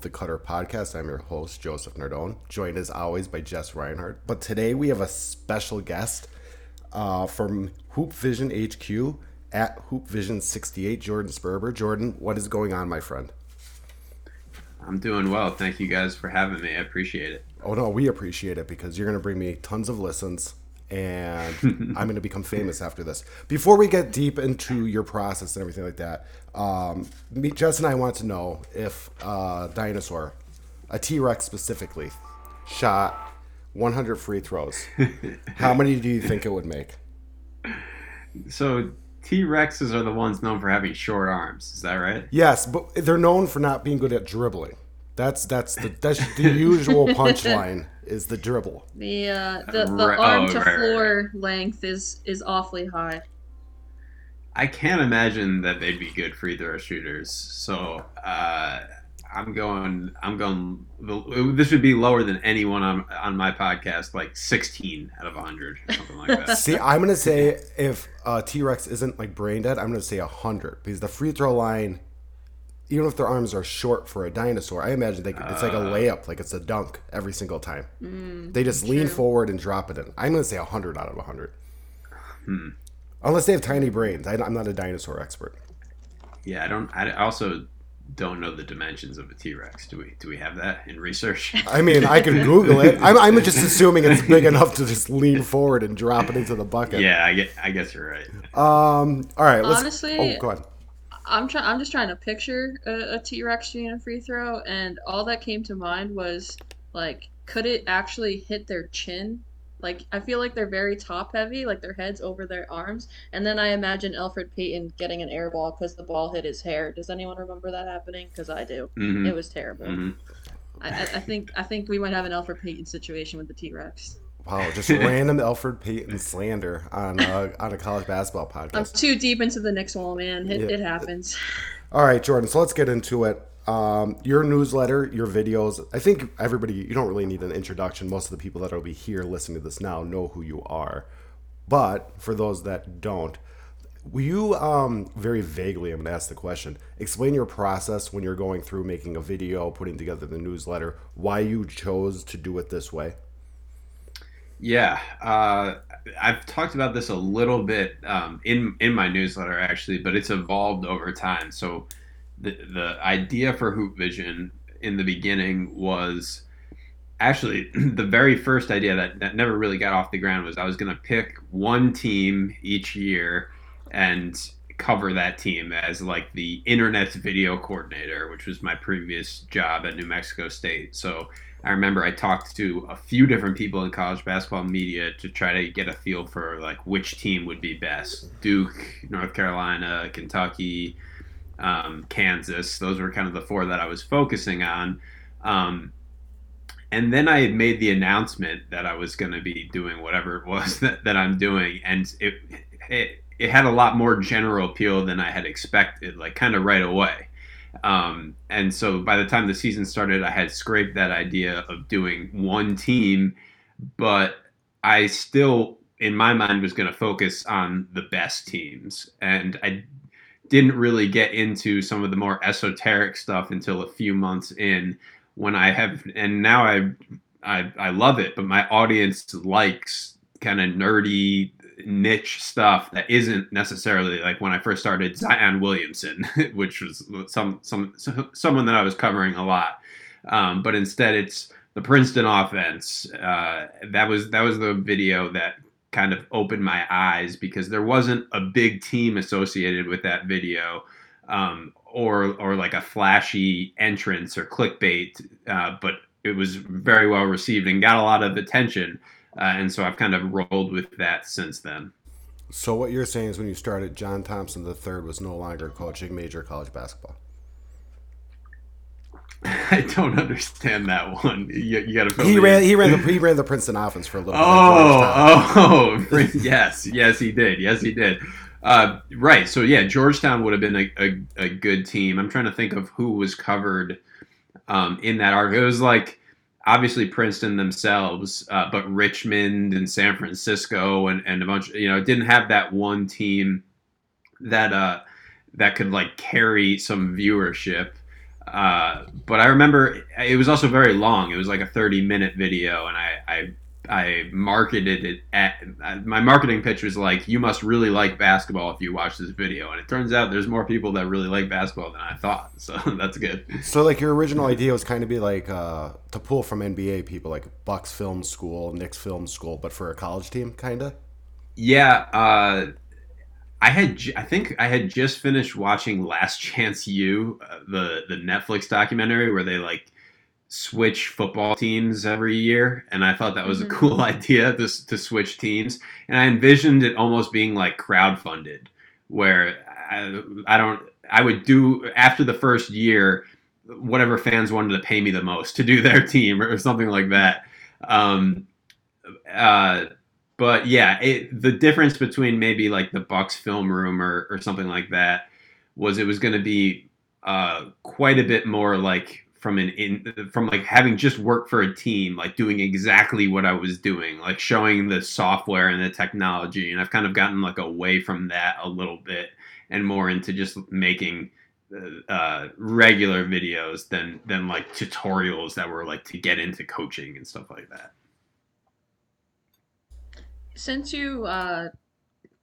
the Cutter podcast. I'm your host, Joseph Nardone, joined as always by Jess Reinhardt. But today we have a special guest uh, from Hoop Vision HQ at Hoop Vision 68, Jordan Sperber. Jordan, what is going on, my friend? I'm doing well. Thank you guys for having me. I appreciate it. Oh, no, we appreciate it because you're going to bring me tons of listens and I'm going to become famous after this. Before we get deep into your process and everything like that, um, me, Jess and I want to know if a dinosaur, a T Rex specifically, shot 100 free throws, how many do you think it would make? So T Rexes are the ones known for having short arms. Is that right? Yes, but they're known for not being good at dribbling. That's that's the that's the usual punchline is the dribble. The uh, the, the Right- arm oh, to right, right, floor length is is awfully high. I can't imagine that they'd be good free throw shooters. So uh, I'm going. I'm going. This would be lower than anyone on on my podcast, like 16 out of 100, something like that. See, I'm gonna say if uh, T Rex isn't like brain dead, I'm gonna say hundred because the free throw line, even if their arms are short for a dinosaur, I imagine they could, it's like a layup, like it's a dunk every single time. they just lean true. forward and drop it in. I'm gonna say hundred out of hundred. Unless they have tiny brains, I, I'm not a dinosaur expert. Yeah, I don't. I also don't know the dimensions of a T Rex. Do we? Do we have that in research? I mean, I can Google it. I'm, I'm just assuming it's big enough to just lean forward and drop it into the bucket. yeah, I get. I guess you're right. Um. All right. Let's, Honestly- oh, go ahead. I'm trying. I'm just trying to picture a, a T Rex shooting a free throw, and all that came to mind was like, could it actually hit their chin? Like, I feel like they're very top heavy, like their heads over their arms, and then I imagine Elfrid Payton getting an air ball because the ball hit his hair. Does anyone remember that happening? Because I do. Mhm, It was terrible. mhm. I, I, I think I think we might have an Elfrid Payton situation with the T Rex. Wow, just random Elfrid Payton slander on uh, on a college basketball podcast. I'm too deep into the Knicks wall, man. It, Yeah. it happens. All right, Jordan. So let's get into it. Um, your newsletter, your videos. I think everybody. You don't really need an introduction. Most of the people that will be here listening to this now know who you are. But for those that don't, will you um, very vaguely? I'm going to ask the question. Explain your process when you're going through making a video, putting together the newsletter. Why you chose to do it this way. Yeah, uh, I've talked about this a little bit um, in in my newsletter actually, but it's evolved over time. So the the idea for Hoop Vision in the beginning was actually the very first idea that, that never really got off the ground was I was going to pick one team each year and cover that team as like the internet's video coordinator, which was my previous job at New Mexico State. So I remember I talked to a few different people in college basketball media to try to get a feel for like which team would be best. Duke, North Carolina, Kentucky, um, Kansas. Those were kind of the four that I was focusing on. Um, and then I had made the announcement that I was going to be doing whatever it was that, that I'm doing, and it, it it had a lot more general appeal than I had expected, like kind of right away. Um, and so by the time the season started, I had scraped that idea of doing one team, but I still, in my mind, was going to focus on the best teams. And I didn't really get into some of the more esoteric stuff until a few months in when I have, and now I, I, I love it, but my audience likes kind of nerdy niche stuff that isn't necessarily like when I first started Zion Williamson, which was some some someone that I was covering a lot. Um, but instead, it's the Princeton offense. Uh, that was that was the video that kind of opened my eyes because there wasn't a big team associated with that video. Um, or, or like a flashy entrance or clickbait, uh, but it was very well received and got a lot of attention. Uh, and so I've kind of rolled with that since then. So what you're saying is when you started, John Thompson III was no longer coaching major college basketball. I don't understand that one. You, you got to. He ran. He ran the. He ran the Princeton offense for a little bit. Oh, oh, yes, yes, he did. Yes, he did. Uh, right. So yeah, Georgetown would have been a, a, a good team. I'm trying to think of who was covered um, in that article. It was like obviously Princeton themselves, uh, but Richmond and San Francisco and, and a bunch. You know, it didn't have that one team that uh, that could like carry some viewership. Uh, but I remember it was also very long. It was like a 30 minute video, and I, I I marketed it at my marketing pitch was like, you must really like basketball if you watch this video. And it turns out there's more people that really like basketball than I thought. So that's good. So like your original idea was kind of be like uh, to pull from NBA people like Bucks Film School, Knicks Film School, but for a college team, kind of. Yeah, uh, I had I think I had just finished watching Last Chance U, uh, the the Netflix documentary where they like switch football teams every year, and I thought that was mm-hmm. a cool idea to to switch teams. And I envisioned it almost being like crowdfunded, where I, I don't I would do after the first year whatever fans wanted to pay me the most to do their team or something like that. Um, uh, but yeah, it, the difference between maybe like the Bucks film room or, or something like that was it was going to be uh, quite a bit more like from an in from like having just worked for a team like doing exactly what i was doing like showing the software and the technology. And i've kind of gotten like away from that a little bit and more into just making uh, uh, regular videos than than like tutorials that were like to get into coaching and stuff like that since you uh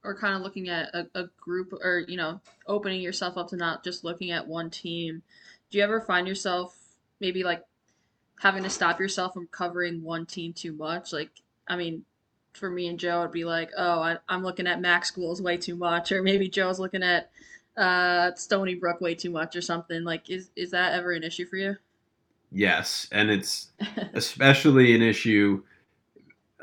are kind of looking at a, a group or you know opening yourself up to not just looking at one team do you ever find yourself maybe like having to stop yourself from covering one team too much. Like, I mean, for me and Joe, it'd be like, oh, I, am looking at Mac schools way too much, or maybe Joe's looking at uh, Stony Brook way too much, or something. Like, is is that ever an issue for you? Yes, and it's especially an issue.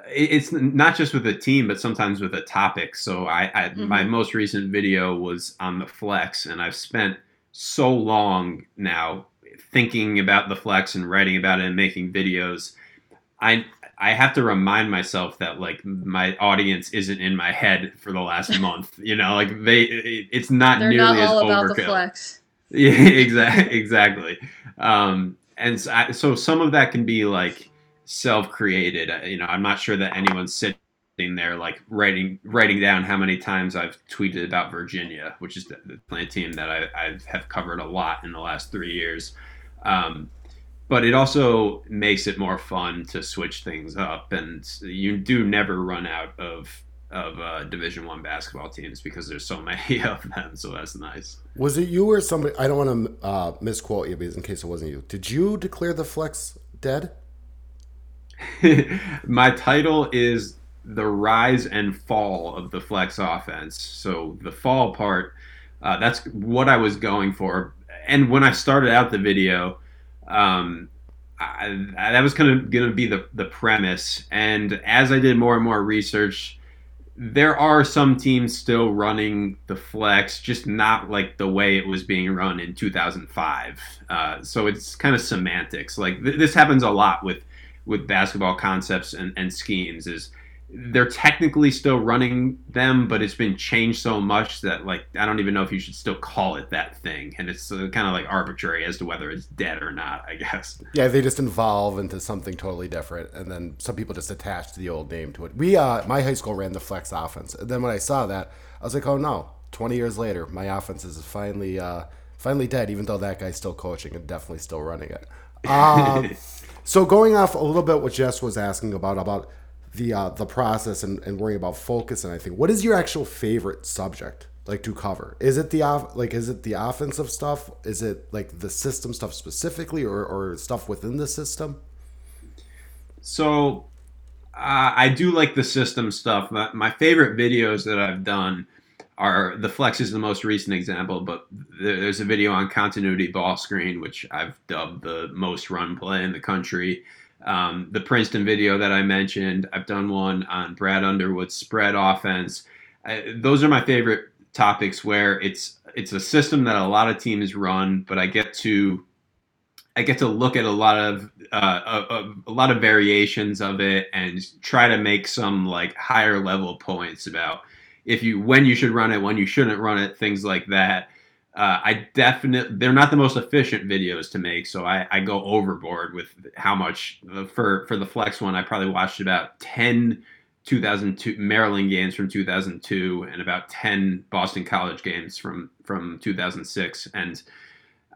It's not just with a team, but sometimes with a topic. So I, I mm-hmm. my most recent video was on the flex, and I've spent so long now thinking about the flex and writing about it and making videos, I I have to remind myself that like my audience isn't in my head for the last month. You know, like they it's not They're nearly not as overkill. Yeah, exactly, exactly. Um, and so, so some of that can be like self-created. You know, I'm not sure that anyone's sitting there like writing writing down how many times I've tweeted about Virginia, which is the, the team that I, I have covered a lot in the last three years. Um, but it also makes it more fun to switch things up, and you do never run out of of uh, Division One basketball teams because there's so many of them. So that's nice. Was it you or somebody? I don't want to uh, misquote you, because in case it wasn't you, did you declare the flex dead? My title is the rise and fall of the flex offense. So the fall part, uh, that's what I was going for and when I started out the video, um, I, I, that was kind of going to be the, the premise. And as I did more and more research, there are some teams still running the flex, just not like the way it was being run in 2005. Uh, so it's kind of semantics. Like th- this happens a lot with with basketball concepts and, and schemes. Is they're technically still running them, but it's been changed so much that like I don't even know if you should still call it that thing, and it's uh, kind of like arbitrary as to whether it's dead or not. I guess. Yeah, they just evolve into something totally different, and then some people just attach the old name to it. We, uh, my high school ran the flex offense, and then when I saw that, I was like, oh no, twenty years later, my offense is finally, uh, finally dead. Even though that guy's still coaching and definitely still running it. Um, so going off a little bit what Jess was asking about about the uh, the process and, and worrying about focus and I think what is your actual favorite subject like to cover? Is it the off like is it the offensive stuff? Is it like the system stuff specifically or, or stuff within the system? So uh, I do like the system stuff. My, my favorite videos that I've done are the flex is the most recent example but there's a video on continuity ball screen which I've dubbed the most run play in the country um, the Princeton video that I mentioned, I've done one on Brad Underwood's spread offense. I, those are my favorite topics where it's it's a system that a lot of teams run, but I get to I get to look at a lot of uh, a, a, lot of variations of it and try to make some like higher level points about if you when you should run it, when you shouldn't run it, things like that. Uh, I definitely they're not the most efficient videos to make, so I, I go overboard with how much uh, for for the flex one. I probably watched about 10 2002 Maryland games from 2002 and about 10 Boston College games from from 2006, and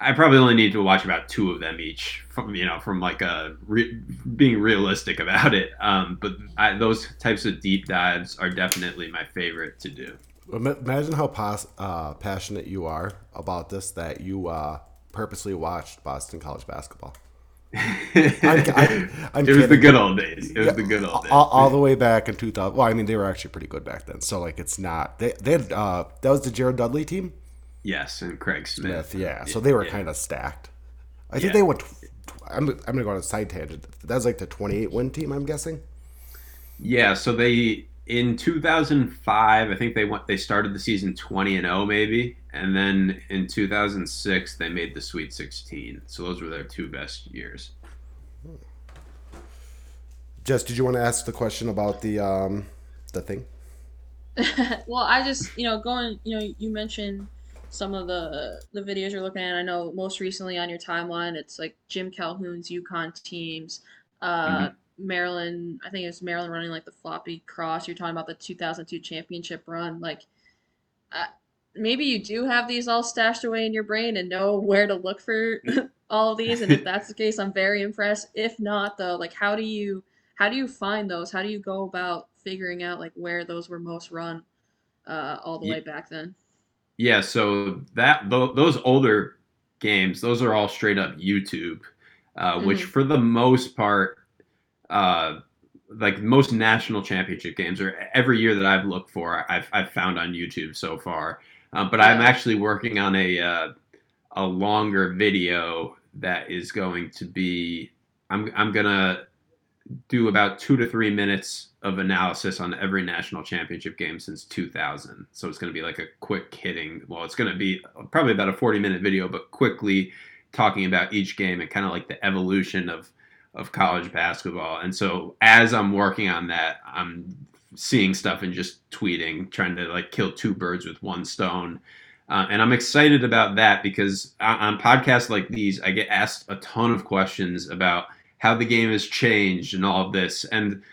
I probably only need to watch about two of them each, from you know, from like a re- being realistic about it. Um, but I, those types of deep dives are definitely my favorite to do. Imagine how pos- uh, passionate you are about this that you uh, purposely watched Boston College basketball. I'm, I'm, I'm it was the good old days. It was yeah, the good old days. All, all, the way back in 2000. Well, I mean, they were actually pretty good back then. So, like, it's not. They, they had, uh, that was the Jared Dudley team? Yes, and Craig Smith. Smith yeah. So they were yeah. kind of stacked. I think yeah. they went. I'm, I'm going to go on a side tangent. That's like the 28 win team, I'm guessing. Yeah. So they in 2005, I think they went. They started the season 20 and 0, maybe, and then in 2006 they made the Sweet 16. So those were their two best years. Jess, did you want to ask the question about the um, the thing? well, I just you know going you know you mentioned some of the the videos you're looking at. I know most recently on your timeline, it's like Jim Calhoun's UConn teams. Uh, mm-hmm. Maryland, I think it's Maryland running like the floppy cross. You're talking about the 2002 championship run. Like, uh, maybe you do have these all stashed away in your brain and know where to look for all of these. And if that's the case, I'm very impressed. If not, though, like, how do you how do you find those? How do you go about figuring out like where those were most run uh, all the yeah. way back then? Yeah, so that those older games, those are all straight up YouTube, uh, mm-hmm. which for the most part uh, like most national championship games or every year that I've looked for, I've, I've found on YouTube so far. Um, but. I'm actually working on a uh, a longer video that is going to be. I'm I'm gonna do about two to three minutes of analysis on every national championship game since 2000. So it's going to be like a quick hitting. Well, it's going to be probably about a 40 minute video, but quickly talking about each game and kind of like the evolution of of college basketball. And so as I'm working on that, I'm seeing stuff and just tweeting, trying to like kill two birds with one stone. Uh, and I'm excited about that because on podcasts like these, I get asked a ton of questions about how the game has changed and all of this. And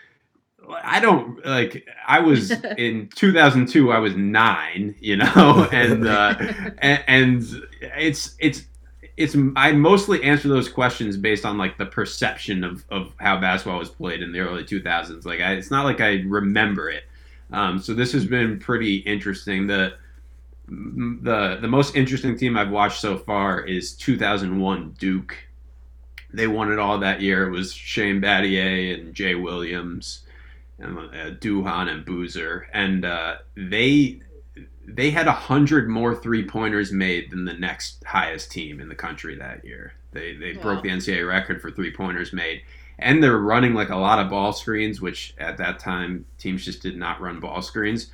I don't like. I was in 2002. I was nine, you know, and uh, and, and it's it's it's I mostly answer those questions based on like the perception of, of how basketball was played in the early 2000s. Like I, it's not like I remember it. Um, so this has been pretty interesting. The the the most interesting team I've watched so far is 2001 Duke. They won it all that year. It was Shane Battier and Jay Williams and uh, Duhon and Boozer, and uh, they they had a hundred more three pointers made than the next highest team in the country that year. They they wow. broke the NCAA record for three pointers made, and they're running like a lot of ball screens, which at that time teams just did not run ball screens.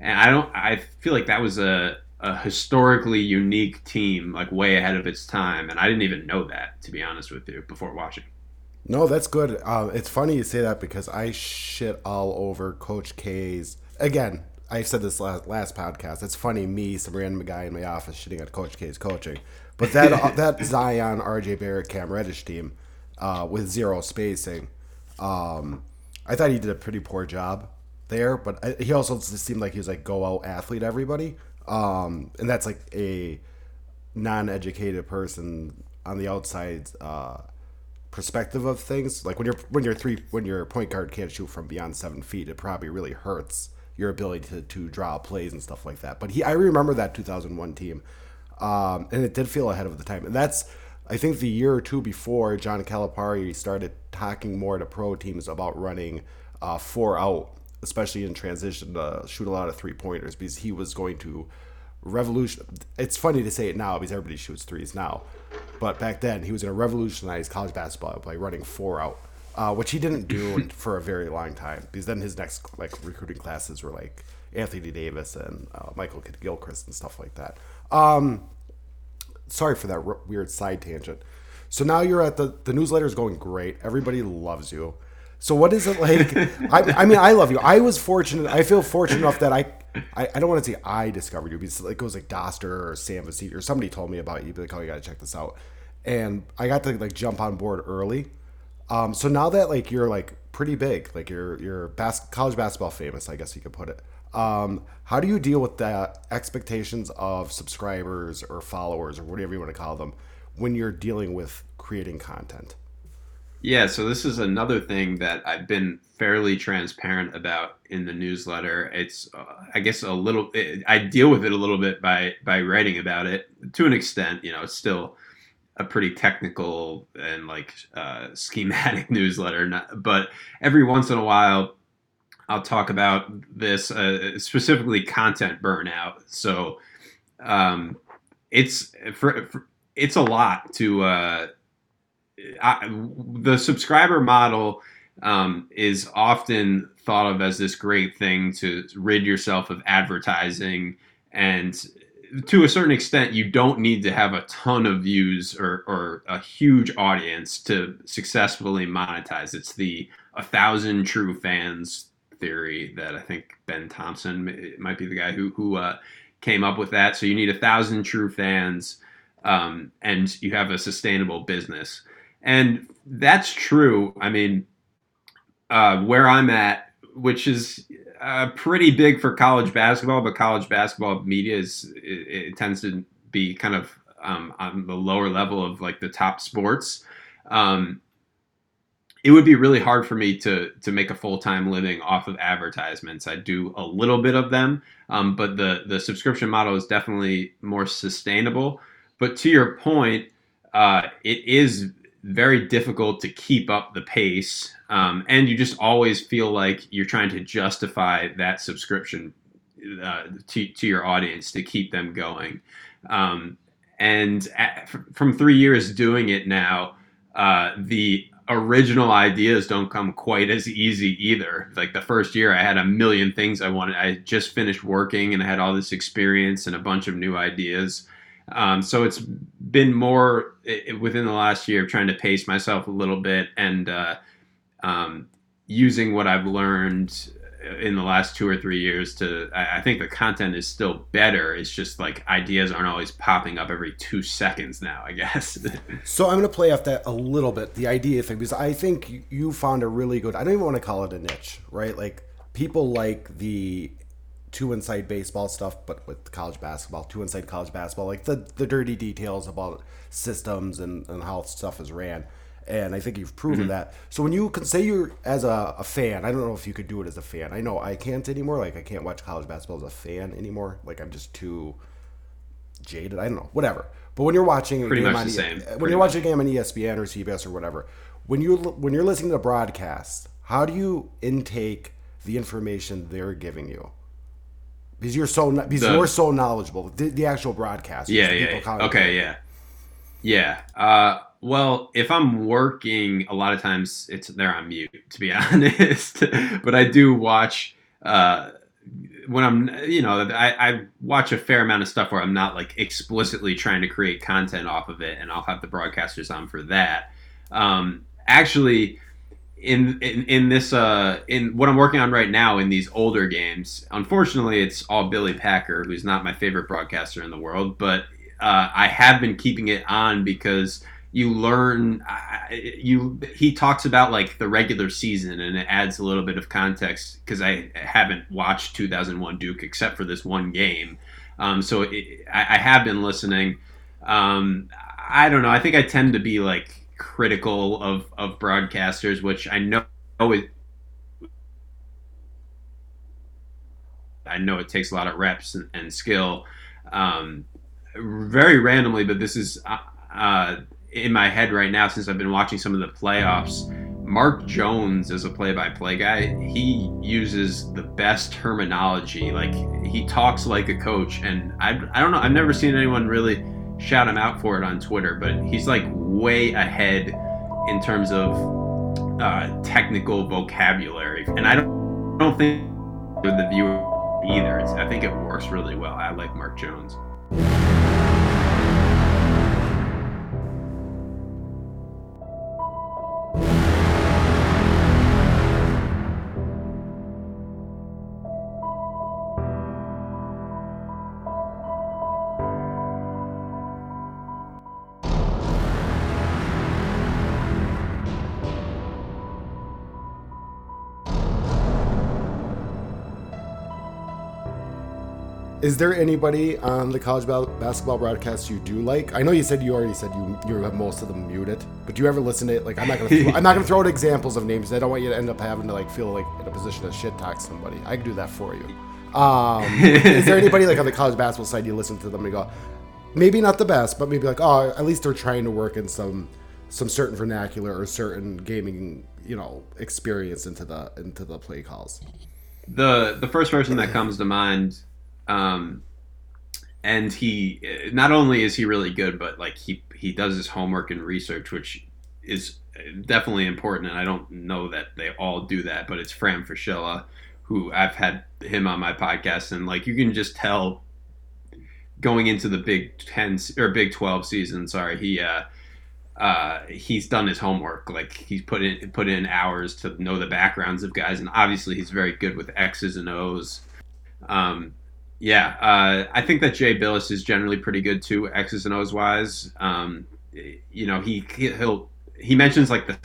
And I don't. I feel like that was a a historically unique team, like way ahead of its time, and I didn't even know that to be honest with you before watching. No, that's good. Um, it's funny you say that because I shit all over Coach K's. Again, I said this last, last podcast. It's funny, me, some random guy in my office shitting at Coach K's coaching, but that uh, that Zion, R.J. Barrett, Cam Reddish team uh, with zero spacing, um, I thought he did a pretty poor job there. But I, he also just seemed like he was like go out athlete everybody, um, and that's like a non-educated person on the outside uh, perspective of things. Like when you're when you're three when your point guard can't shoot from beyond seven feet, it probably really hurts your ability to, to draw plays and stuff like that. But he, I remember that 2001 team, um, and it did feel ahead of the time. And that's, I think, the year or two before John Calipari started talking more to pro teams about running uh, four out, especially in transition to shoot a lot of three pointers because he was going to revolution. It's funny to say it now because everybody shoots threes now, but back then he was going to revolutionize college basketball by running four out uh, which he didn't do for a very long time because then his next like recruiting classes were like Anthony Davis and uh, Michael Gilchrist and stuff like that. Um, sorry for that r- weird side tangent. So now you're at the the newsletter is going great. Everybody loves you. So what is it like? I, I, mean, I love you. I was fortunate. I feel fortunate enough that I, I, I don't want to say I discovered you because it goes like Dauster or Sam Vecenie or somebody told me about you. Be like, oh, you got to check this out. And I got to like jump on board early. Um, so now that like you're like pretty big, like you're you're bas- college basketball famous, I guess you could put it. Um, how do you deal with the expectations of subscribers or followers or whatever you want to call them when you're dealing with creating content? Yeah, so this is another thing that I've been fairly transparent about in the newsletter. It's, uh, I guess, a little. I deal with it a little bit by by writing about it to an extent. You know, it's still a pretty technical and like uh, schematic newsletter, not, but every once in a while, I'll talk about this uh, specifically content burnout. So, um, it's for, for, it's a lot to uh, I, the subscriber model um, is often thought of as this great thing to rid yourself of advertising. And to a certain extent you don't need to have a ton of views or, or a huge audience to successfully monetize. It's the a thousand true fans theory that i think ben thompson might be the guy who, who uh, came up with that. So you need a thousand true fans um, and you have a sustainable business and that's true. I mean, uh, where I'm at, which is uh, pretty big for college basketball, but college basketball media is it, it tends to be kind of um, on the lower level of like the top sports. Um, it would be really hard for me to to make a full time living off of advertisements. I do a little bit of them, um, but the the subscription model is definitely more sustainable. But to your point, uh, it is very difficult to keep up the pace. Um, and you just always feel like you're trying to justify that subscription uh, to, to your audience to keep them going. Um, and at, from three years doing it now, uh, the original ideas don't come quite as easy either. Like the first year, I had a million things I wanted. I just finished working and I had all this experience and a bunch of new ideas. Um, so it's been more it, within the last year of trying to pace myself a little bit and uh, um, using what I've learned in the last two or three years to I, I think the content is still better. It's just like ideas aren't always popping up every two seconds now, I guess. so I'm gonna play off that a little bit, the idea thing, because I think you found a really good I don't even want to call it a niche, right? Like people like the two inside baseball stuff, but with college basketball, two inside college basketball, like the the dirty details about systems and, and how stuff is ran. And I think you've proven mm-hmm. that. So when you can say you're as a, a, fan, I don't know if you could do it as a fan. I know I can't anymore. Like I can't watch college basketball as a fan anymore. Like I'm just too jaded. I don't know. Whatever. But when you're watching Pretty a game on, when Pretty you're much. watching a game on ESPN or CBS or whatever, when you when you're listening to the broadcast, how do you intake the information they're giving you? Because you're so because the, you're so knowledgeable. The, the actual broadcast. Yeah, yeah. Okay, yeah, yeah. Uh, well, if I'm working, a lot of times it's they're on mute, to be honest. but I do watch. Uh, when I'm, you know, I, I, watch a fair amount of stuff where I'm not like explicitly trying to create content off of it, and I'll have the broadcasters on for that. Um, actually, in, in in this uh in what I'm working on right now in these older games, unfortunately, it's all Billy Packer, who's not my favorite broadcaster in the world, but uh, I have been keeping it on because you learn you he talks about like the regular season and it adds a little bit of context because I haven't watched 2001 Duke except for this one game, um, so it, I, I, have been listening. Um, I don't know. I think I tend to be like critical of of broadcasters, which I know it. I know it takes a lot of reps and, and skill. Um, very randomly, but this is uh, uh, in my head right now since I've been watching some of the playoffs. Mark Jones is a play-by-play guy. He uses the best terminology. Like he talks like a coach, and I I don't know. I've never seen anyone really shout him out for it on Twitter, but he's like way ahead in terms of uh, technical vocabulary, and I don't I don't think the viewer either. It's, I think it works really well. I like Mark Jones. Is there anybody on the college basketball broadcast you do like? I know you said you already said you you have most of them muted, but do you ever listen to it? Like I'm not gonna throw, I'm not gonna throw out examples of names. I don't want you to end up having to like feel like in a position to shit talk somebody. I can do that for you. Um, is there anybody like on the college basketball side you listen to them and go, maybe not the best, but maybe like oh at least they're trying to work in some some certain vernacular or certain gaming you know experience into the into the play calls. The the first person that comes to mind um, and he not only is he really good, but like he he does his homework and research, which is definitely important. And I don't know that they all do that, but it's Fran Fraschilla, who I've had him on my podcast, and like you can just tell going into the Big Ten or Big Twelve season. Sorry, he. Uh, uh, he's done his homework. Like he's put in put in hours to know the backgrounds of guys, and obviously he's very good with X's and O's. Um, yeah, uh, I think that Jay Bilas is generally pretty good too, X's and O's wise. Um, you know, he he'll he mentions like the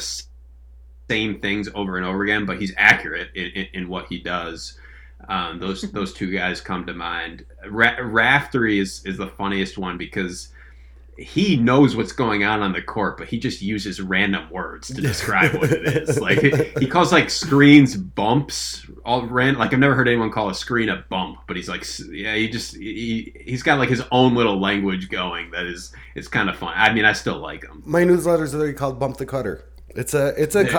same things over and over again, but he's accurate in, in, in what he does. Um, those those two guys come to mind. Ra- Raftery is is the funniest one because he knows what's going on on the court, but he just uses random words to describe what it is. Like he calls like screens bumps. All ran like I've never heard anyone call a screen a bump, but he's like, yeah, he just he he's got like his own little language going that is it's kind of fun. I mean, I still like him. My newsletters are called "Bump the Cutter." It's a it's a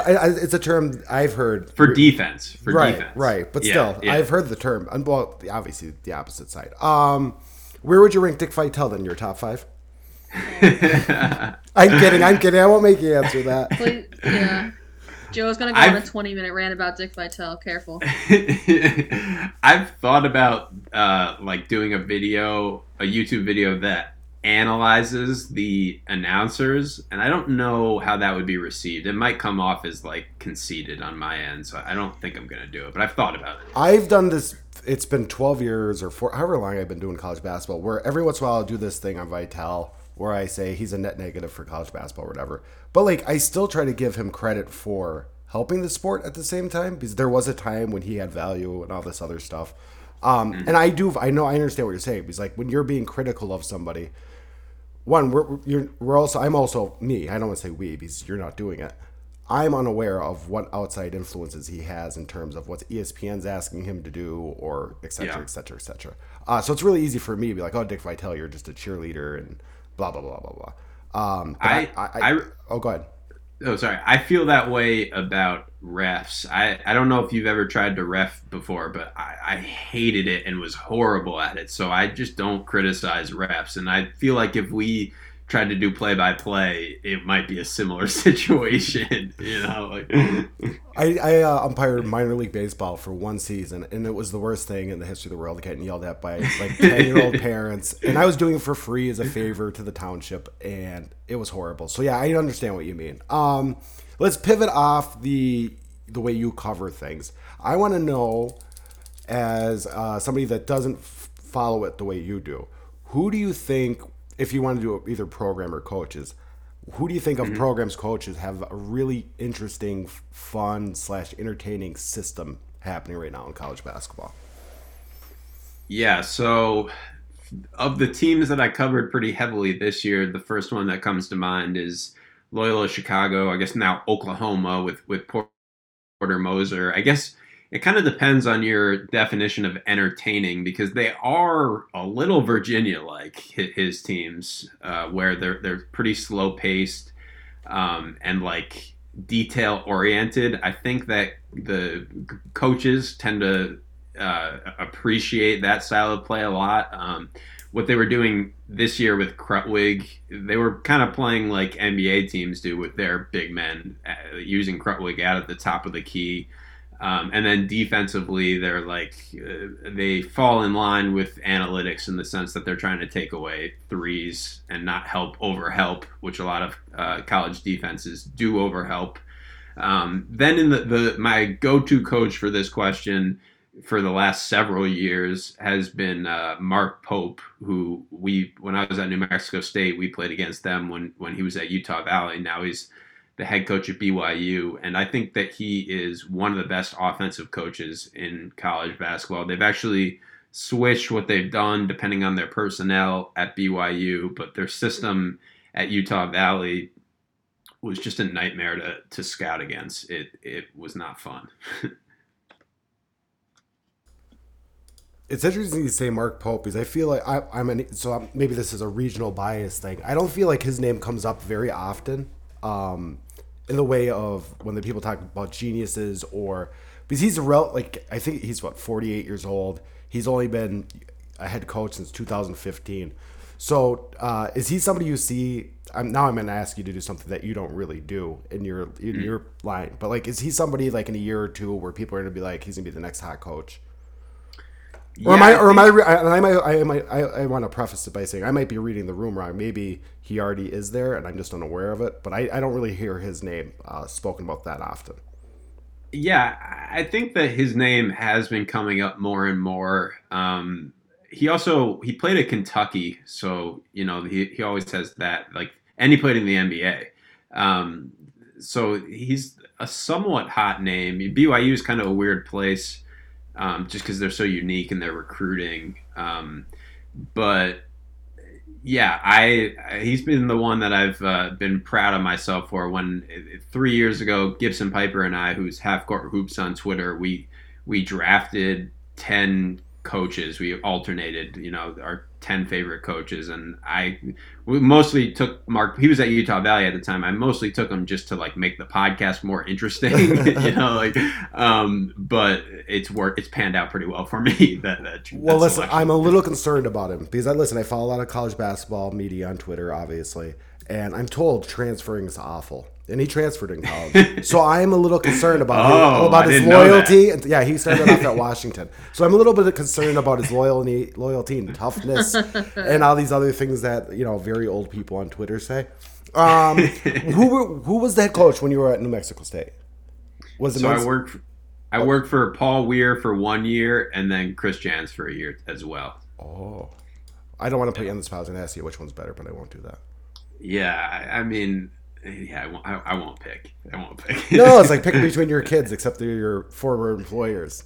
it's a term I've heard for defense. For right, defense. right. But yeah, still, yeah. I've heard the term. Well, obviously the opposite side. Um, where would you rank Dick Vitale in your top five? I'm kidding. I'm kidding. I won't make you answer that. Please, yeah. Joe's gonna go I've, on a 20 minute rant about Dick Vitale. Careful. I've thought about uh, like doing a video, a YouTube video that analyzes the announcers, and I don't know how that would be received. It might come off as like conceited on my end, so I don't think I'm gonna do it. But I've thought about it. I've done this. It's been 12 years or four, however long I've been doing college basketball, where every once in a while I'll do this thing on Vitale where I say he's a net negative for college basketball or whatever. But like I still try to give him credit for helping the sport at the same time because there was a time when he had value and all this other stuff. Um, mm-hmm. and I do I know I understand what you're saying because like when you're being critical of somebody, one we're you're, we're also I'm also me I don't want to say we because you're not doing it. I'm unaware of what outside influences he has in terms of what ESPN's asking him to do, or et cetera, yeah. et cetera, et cetera. Uh, so it's really easy for me to be like, "Oh, Dick Vitale, you're just a cheerleader," and blah blah blah blah blah. Um, I, I, I, I, oh, go ahead. Oh, sorry. I feel that way about refs. I, I don't know if you've ever tried to ref before, but I, I hated it and was horrible at it. So I just don't criticize refs. And I feel like if we tried to do play by play, it might be a similar situation. You know, like I, I uh, umpired minor league baseball for one season, and it was the worst thing in the history of the world. Getting yelled at by like ten year old parents, and I was doing it for free as a favor to the township, and it was horrible. So yeah, I understand what you mean. Um, let's pivot off the the way you cover things. I want to know, as uh, somebody that doesn't f- follow it the way you do, who do you think if you want to do either program or coaches, who do you think of mm-hmm. programs coaches have a really interesting, fun slash entertaining system happening right now in college basketball? Yeah, so of the teams that I covered pretty heavily this year, the first one that comes to mind is Loyola Chicago. I guess now Oklahoma with with Porter Moser. I guess it kind of depends on your definition of entertaining because they are a little Virginia like his teams, uh, where they're they're pretty slow paced um, and like detail oriented. I think that the coaches tend to uh, appreciate that style of play a lot. Um, what they were doing this year with Krutwig, they were kind of playing like NBA teams do with their big men, uh, using Krutwig out at the top of the key. Um, and then defensively, they're like uh, they fall in line with analytics in the sense that they're trying to take away threes and not help over help, which a lot of uh, college defenses do over help. Um, then in the, the my go-to coach for this question for the last several years has been uh, Mark Pope, who we when I was at New Mexico State, we played against them when when he was at Utah Valley. Now he's the head coach at BYU, and I think that he is one of the best offensive coaches in college basketball. They've actually switched what they've done depending on their personnel at BYU, but their system at Utah Valley was just a nightmare to, to scout against. It it was not fun. it's interesting you say Mark Pope because I feel like I, am an so I'm, maybe this is a regional bias thing. I don't feel like his name comes up very often, um, in the way of when the people talk about geniuses or because he's a rel like I think he's what 48 years old. He's only been a head coach since 2015. So uh, is he somebody you see? I'm, now I'm going to ask you to do something that you don't really do in your in mm. your line. But like, is he somebody like in a year or two where people are going to be like, he's going to be the next hot coach? Yeah, or am I, or am I, I, I might, I might, I, I want to preface it by saying I might be reading the room wrong. Maybe he already is there and I'm just unaware of it, but I, I don't really hear his name uh, spoken about that often. Yeah, I think that his name has been coming up more and more. Um, he also he played at Kentucky, so you know he, he always has that like, and he played in the NBA. Um, so he's a somewhat hot name. BYU is kind of a weird place um, just because they're so unique in their recruiting. Um, but yeah, I he's been the one that I've uh, been proud of myself for. When three years ago, Gibson Pyper and I, who's half court hoops on Twitter, we we drafted ten coaches. We alternated, you know, our 10 favorite coaches. And I mostly took Mark, he was at Utah Valley at the time. I mostly took him just to like make the podcast more interesting, you know, like, um, but it's worked, it's panned out pretty well for me. That, that well, that listen, I'm a little concerned about him because I listen, I follow a lot of college basketball media on Twitter, obviously. And I'm told transferring is awful and he transferred in college. so I am a little concerned about oh, his, about his loyalty. And, yeah, he started off at Washington. So I'm a little bit concerned about his loyalty, loyalty and toughness, and all these other things that you know very old people on Twitter say. Um, who were, who was that coach when you were at New Mexico State? Was it so I worked. I worked for Paul Weir for one year, and then Chris Jans for a year as well. Oh, I don't want to put you on the spot and ask you which one's better, but I won't do that. Yeah, I mean, yeah, I won't, I, I won't pick. I won't pick. no, it's like picking between your kids, except they're your former employers.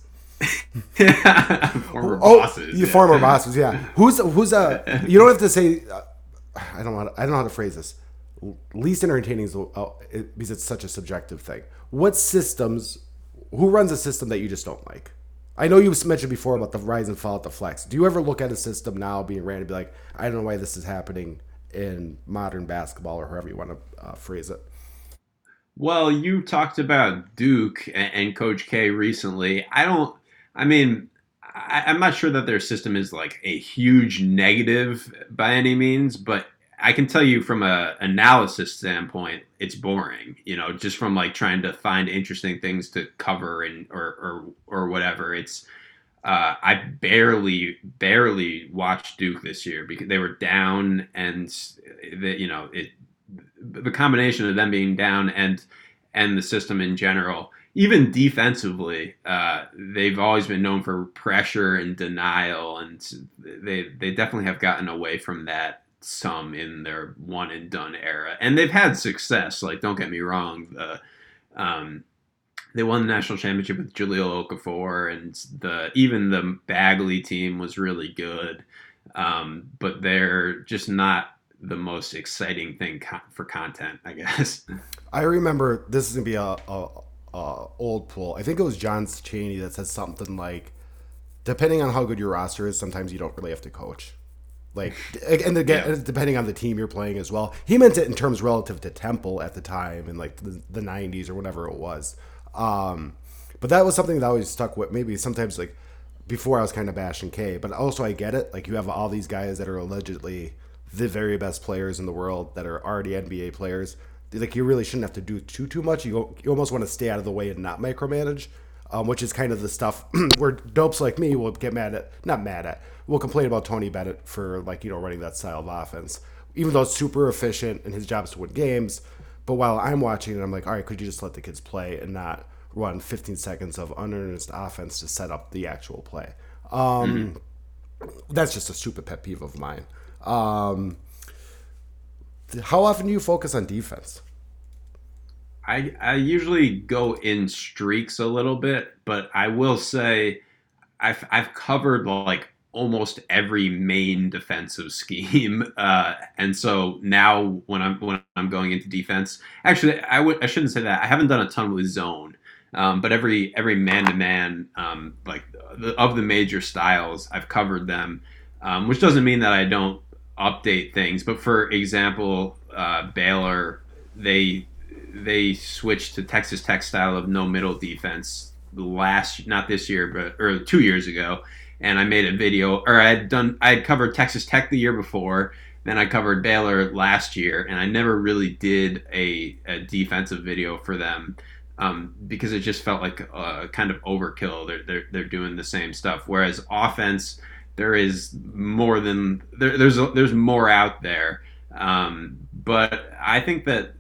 former oh, bosses. You yeah. former bosses, yeah. Who's who's a? Uh, you don't have to say. Uh, I don't want. I don't know how to phrase this. Least entertaining is uh, it, because it's such a subjective thing. What systems? Who runs a system that you just don't like? I know you mentioned before about the rise and fall at the flex. Do you ever look at a system now being ran and be like, I don't know why this is happening in modern basketball or however you want to uh, phrase it. Well, you talked about Duke and, Coach K recently. I don't. I mean, I, I'm not sure that their system is like a huge negative by any means, but I can tell you from a analysis standpoint, it's boring. You know, just from like trying to find interesting things to cover and or or or whatever. It's uh, I barely, barely watched Duke this year because they were down, and the, you know it. The combination of them being down and and the system in general, even defensively, uh, they've always been known for pressure and denial, and they they definitely have gotten away from that some in their one and done era, and they've had success. Like, don't get me wrong, the um, they won the national championship with Jahlil Okafor, and the even the Bagley team was really good, um, but they're just not the most exciting thing co- for content, I guess. I remember this is gonna be a, a, a old pool. I think it was John Chaney that said something like, "Depending on how good your roster is, sometimes you don't really have to coach." Like, and again, yeah. depending on the team you're playing as well. He meant it in terms relative to Temple at the time in like the, the 90s or whatever it was. Um, but that was something that always stuck with maybe sometimes like before I was kind of bashing K, but also I get it. Like you have all these guys that are allegedly the very best players in the world that are already NBA players. Like you really shouldn't have to do too too much. You you almost want to stay out of the way and not micromanage, um, which is kind of the stuff where dopes like me will get mad at. Not mad at. Will complain about Tony Bennett for like you know running that style of offense, even though it's super efficient and his job is to win games. But while I'm watching it, I'm like, all right, could you just let the kids play and not run 15 seconds of unearnest offense to set up the actual play? Um, mm-hmm. That's just a stupid pet peeve of mine. Um, how often do you focus on defense? I, I usually go in streaks a little bit, but I will say I've, I've covered like almost every main defensive scheme. Uh, and so now when I'm when I'm going into defense, actually I would I shouldn't say that. I haven't done a ton with zone. Um, but every every man to man, like the, of the major styles, I've covered them, um, which doesn't mean that I don't update things. But for example, uh, Baylor, they they switched to Texas Tech style of no middle defense last not this year but or two years ago and I made a video or I had done I had covered Texas Tech the year before then I covered Baylor last year and I never really did a, a defensive video for them um, because it just felt like a kind of overkill. They're, they're, they're doing the same stuff. Whereas offense there is more than there, there's there's more out there. Um, but I think that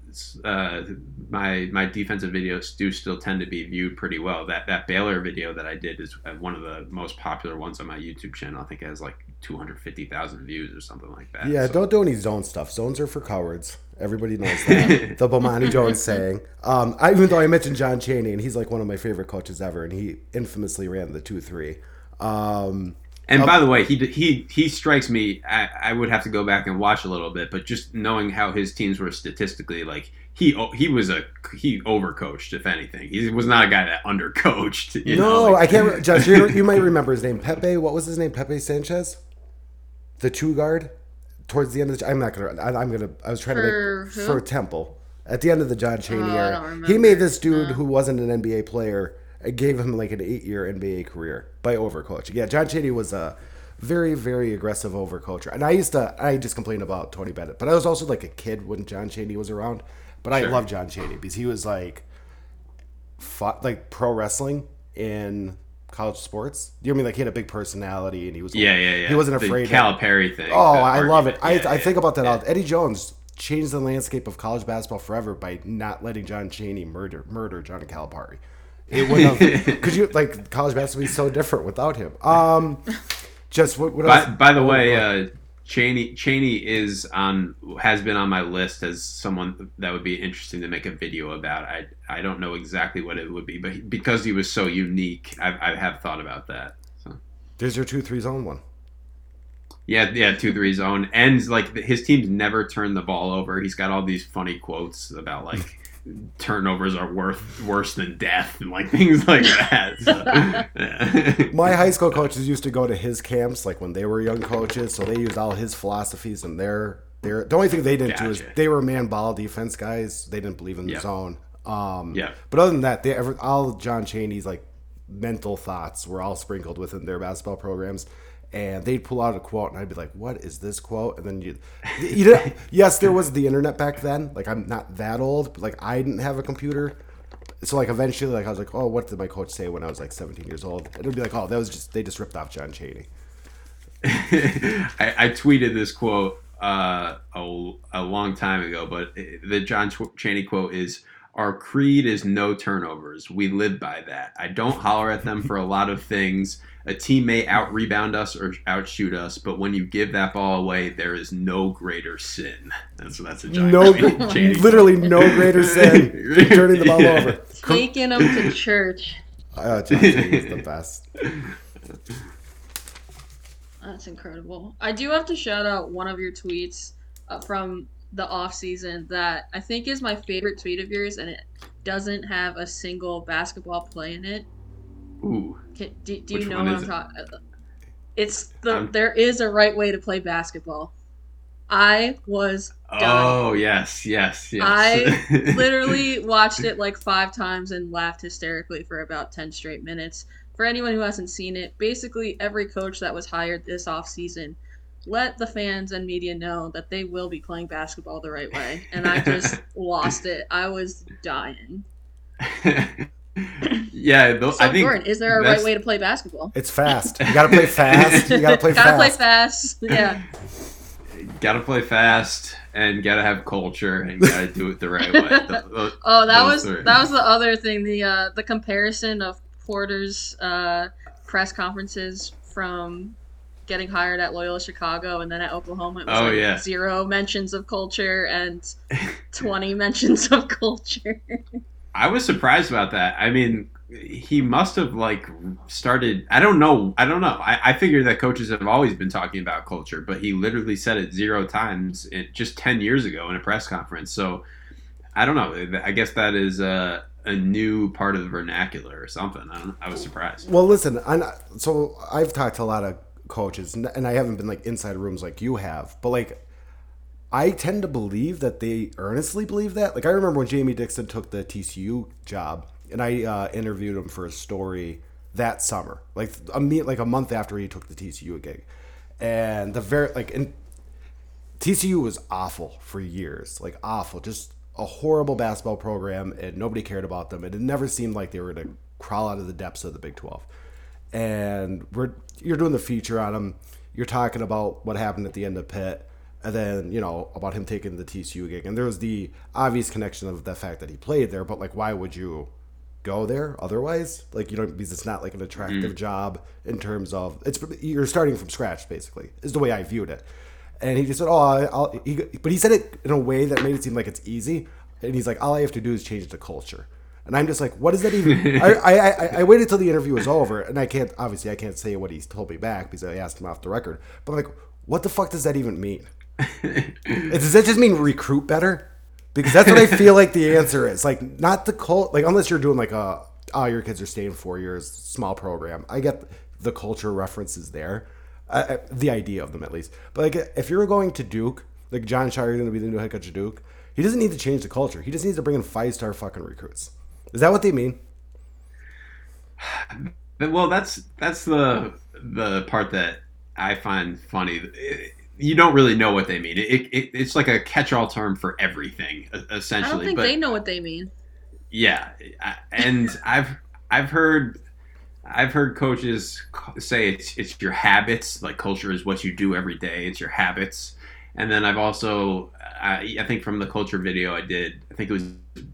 uh, my my defensive videos do still tend to be viewed pretty well. That that Baylor video that I did is uh, one of the most popular ones on my YouTube channel. I think it has like two hundred fifty thousand views or something like that. Yeah, so. don't do any zone stuff. Zones are for cowards. Everybody knows that. the Bomani Jones saying. Um, I, even though I mentioned John Chaney, and he's like one of my favorite coaches ever, and he infamously ran the two three. Um, and by the way, he he he strikes me. I, I would have to go back and watch a little bit, but just knowing how his teams were statistically, like he he was a he overcoached if anything. He was not a guy that undercoached. no, know, like, I can't. Josh, you you might remember his name. Pepe. What was his name? Pepe Sanchez, the two guard. Towards the end of the, I'm not gonna. I, am gonna. I was trying for to make who? for Temple at the end of the John Chaney oh, era. He made this dude who wasn't an NBA player. It gave him like an eight-year NBA career by overcoaching. Yeah, John Chaney was a very, very aggressive overcoacher. And I used to, I just complained about Tony Bennett, but I was also like a kid when John Chaney was around. But sure. I love John Chaney because he was like, fought, like pro wrestling in college sports. You know what I mean? Like he had a big personality and he was yeah yeah yeah. He wasn't afraid of the. Calipari thing. Oh, I love it. I, yeah, I think about that. Yeah. Eddie Jones changed the landscape of college basketball forever by not letting John Chaney murder murder John Calipari. It would have because you like college basketball is so different without him. Um, just what? what by, by the way, uh, Cheney Chaney is on has been on my list as someone that would be interesting to make a video about. I I don't know exactly what it would be, but because he was so unique, I, I have thought about that. So. There's your two three zone one. Yeah, yeah, two three zone, and like his teams never turn the ball over. He's got all these funny quotes about like turnovers are worth worse than death and like things like that. So, yeah. My high school coaches used to go to his camps like when they were young coaches, so they used all his philosophies and their their the only thing they didn't gotcha. do is they were man ball defense guys. They didn't believe in the yep. zone. Um, yeah. But other than that, they ever all John Chaney's like mental thoughts were all sprinkled within their basketball programs and they'd pull out a quote and I'd be like, "What is this quote?" And then you, you know, yes, there was the internet back then. Like I'm not that old, but like I didn't have a computer, so like eventually, like I was like, "Oh, what did my coach say when I was like 17 years old?" And it'd be like, "Oh, that was just they just ripped off John Chaney." I, I, tweeted this quote uh, a, a long time ago, but the John Chaney quote is our creed is no turnovers. We live by that. I don't holler at them for a lot of things. A team may out rebound us or outshoot us, but when you give that ball away, there is no greater sin. That's that's a giant no, literally no greater sin turning the ball yeah. over, taking them to church. Uh, is the best. That's incredible. I do have to shout out one of your tweets uh, from the off season that I think is my favorite tweet of yours, and it doesn't have a single basketball play in it. Ooh. Can, do, do you know what I'm talking? It? It's the um, there is a right way to play basketball. I was. Dying. Oh yes, yes, yes. I literally watched it like five times and laughed hysterically for about ten straight minutes. For anyone who hasn't seen it, basically every coach that was hired this off season let the fans and media know that they will be playing basketball the right way. And I just lost it. I was dying. yeah, so I think Jordan, is there a right way to play basketball? It's fast. You gotta play fast. You gotta play fast. gotta fast. play fast. Yeah. gotta play fast and gotta have culture and gotta do it the right way. The, the, oh, that was three. that was the other thing. The uh, the comparison of Porter's uh, press conferences from getting hired at Loyola Chicago and then at Oklahoma it was oh, like yeah. zero mentions of culture and 20 mentions of culture. I was surprised about that. I mean, he must have like started i don't know i don't know I, I figure that coaches have always been talking about culture but he literally said it zero times in, just 10 years ago in a press conference so i don't know i guess that is a, a new part of the vernacular or something i, I was surprised Well, listen, I'm not, so I've talked to a lot of coaches, and and I haven't been like inside rooms like you have, but like I tend to believe that they earnestly believe that. Like I remember when Jamie Dixon took the TCU job, and I uh, interviewed him for a story that summer, like a like a month after he took the TCU gig, and the very like in TCU was awful for years, like awful, just a horrible basketball program, and nobody cared about them. And it never seemed like they were to crawl out of the depths of the Big Twelve. And we're you're doing the feature on him. You're talking about what happened at the end of Pitt, and then you know about him taking the TCU gig. And there was the obvious connection of the fact that he played there, but like, why would you go there otherwise? Like, you know, because it's not like an attractive mm-hmm. job in terms of it's you're starting from scratch basically. Is the way I viewed it. And he just said, "Oh, I'll," he, but he said it in a way that made it seem like it's easy. And he's like, "All I have to do is change the culture." And I'm just like, "What does that even?" I, I, I, I waited till the interview was over, and I can't obviously I can't say what he's told me back because I asked him off the record. But I'm like, what the fuck does that even mean? does that just mean recruit better? Because that's what I feel like the answer is. Like, not the cult. Like, unless you're doing like a, oh, your kids are staying four years, small program. I get the culture references there, uh, the idea of them at least. But like, if you're going to Duke, like Jon Scheyer is going to be the new head coach of Duke, he doesn't need to change the culture. He just needs to bring in five star fucking recruits. Is that what they mean? well that's that's the the part that i find funny It- you don't really know what they mean it, it, it's like a catch-all term for everything e- I don't essentially think but they know what they mean. Yeah, I- and I've I've heard I've heard coaches say it's it's your habits. Like culture is what you do every day. It's your habits. And then I've also I, I think from the culture video I did, I think it was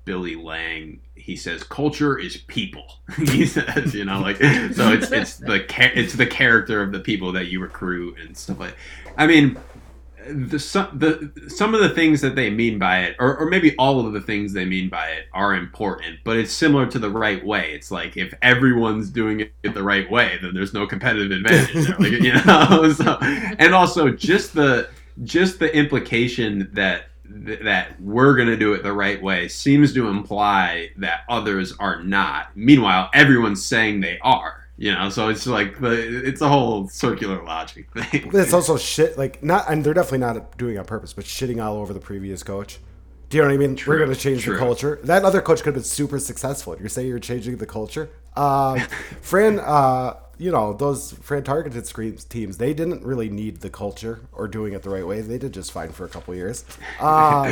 Billy Lange. He says culture is people. he says, you know, like so it's it's the it's the character of the people that you recruit and stuff like. I mean, the some the some of the things that they mean by it, or, or maybe all of the things they mean by it, are important. But it's similar to the right way. It's like if everyone's doing it the right way, then there's no competitive advantage. Like, you know, so, and also just the just the implication that that we're going to do it the right way seems to imply that others are not. Meanwhile, everyone's saying they are. You know, so it's like the it's a whole circular logic thing. But it's also shit. Like not, and they're definitely not doing it on purpose, but shitting all over the previous coach. Do you know what I mean? True, We're going to change true. the culture. That other coach could have been super successful. You're saying you're changing the culture. Um, Fran, uh, you know those Fran targeted teams. They didn't really need the culture or doing it the right way. They did just fine for a couple years. Um,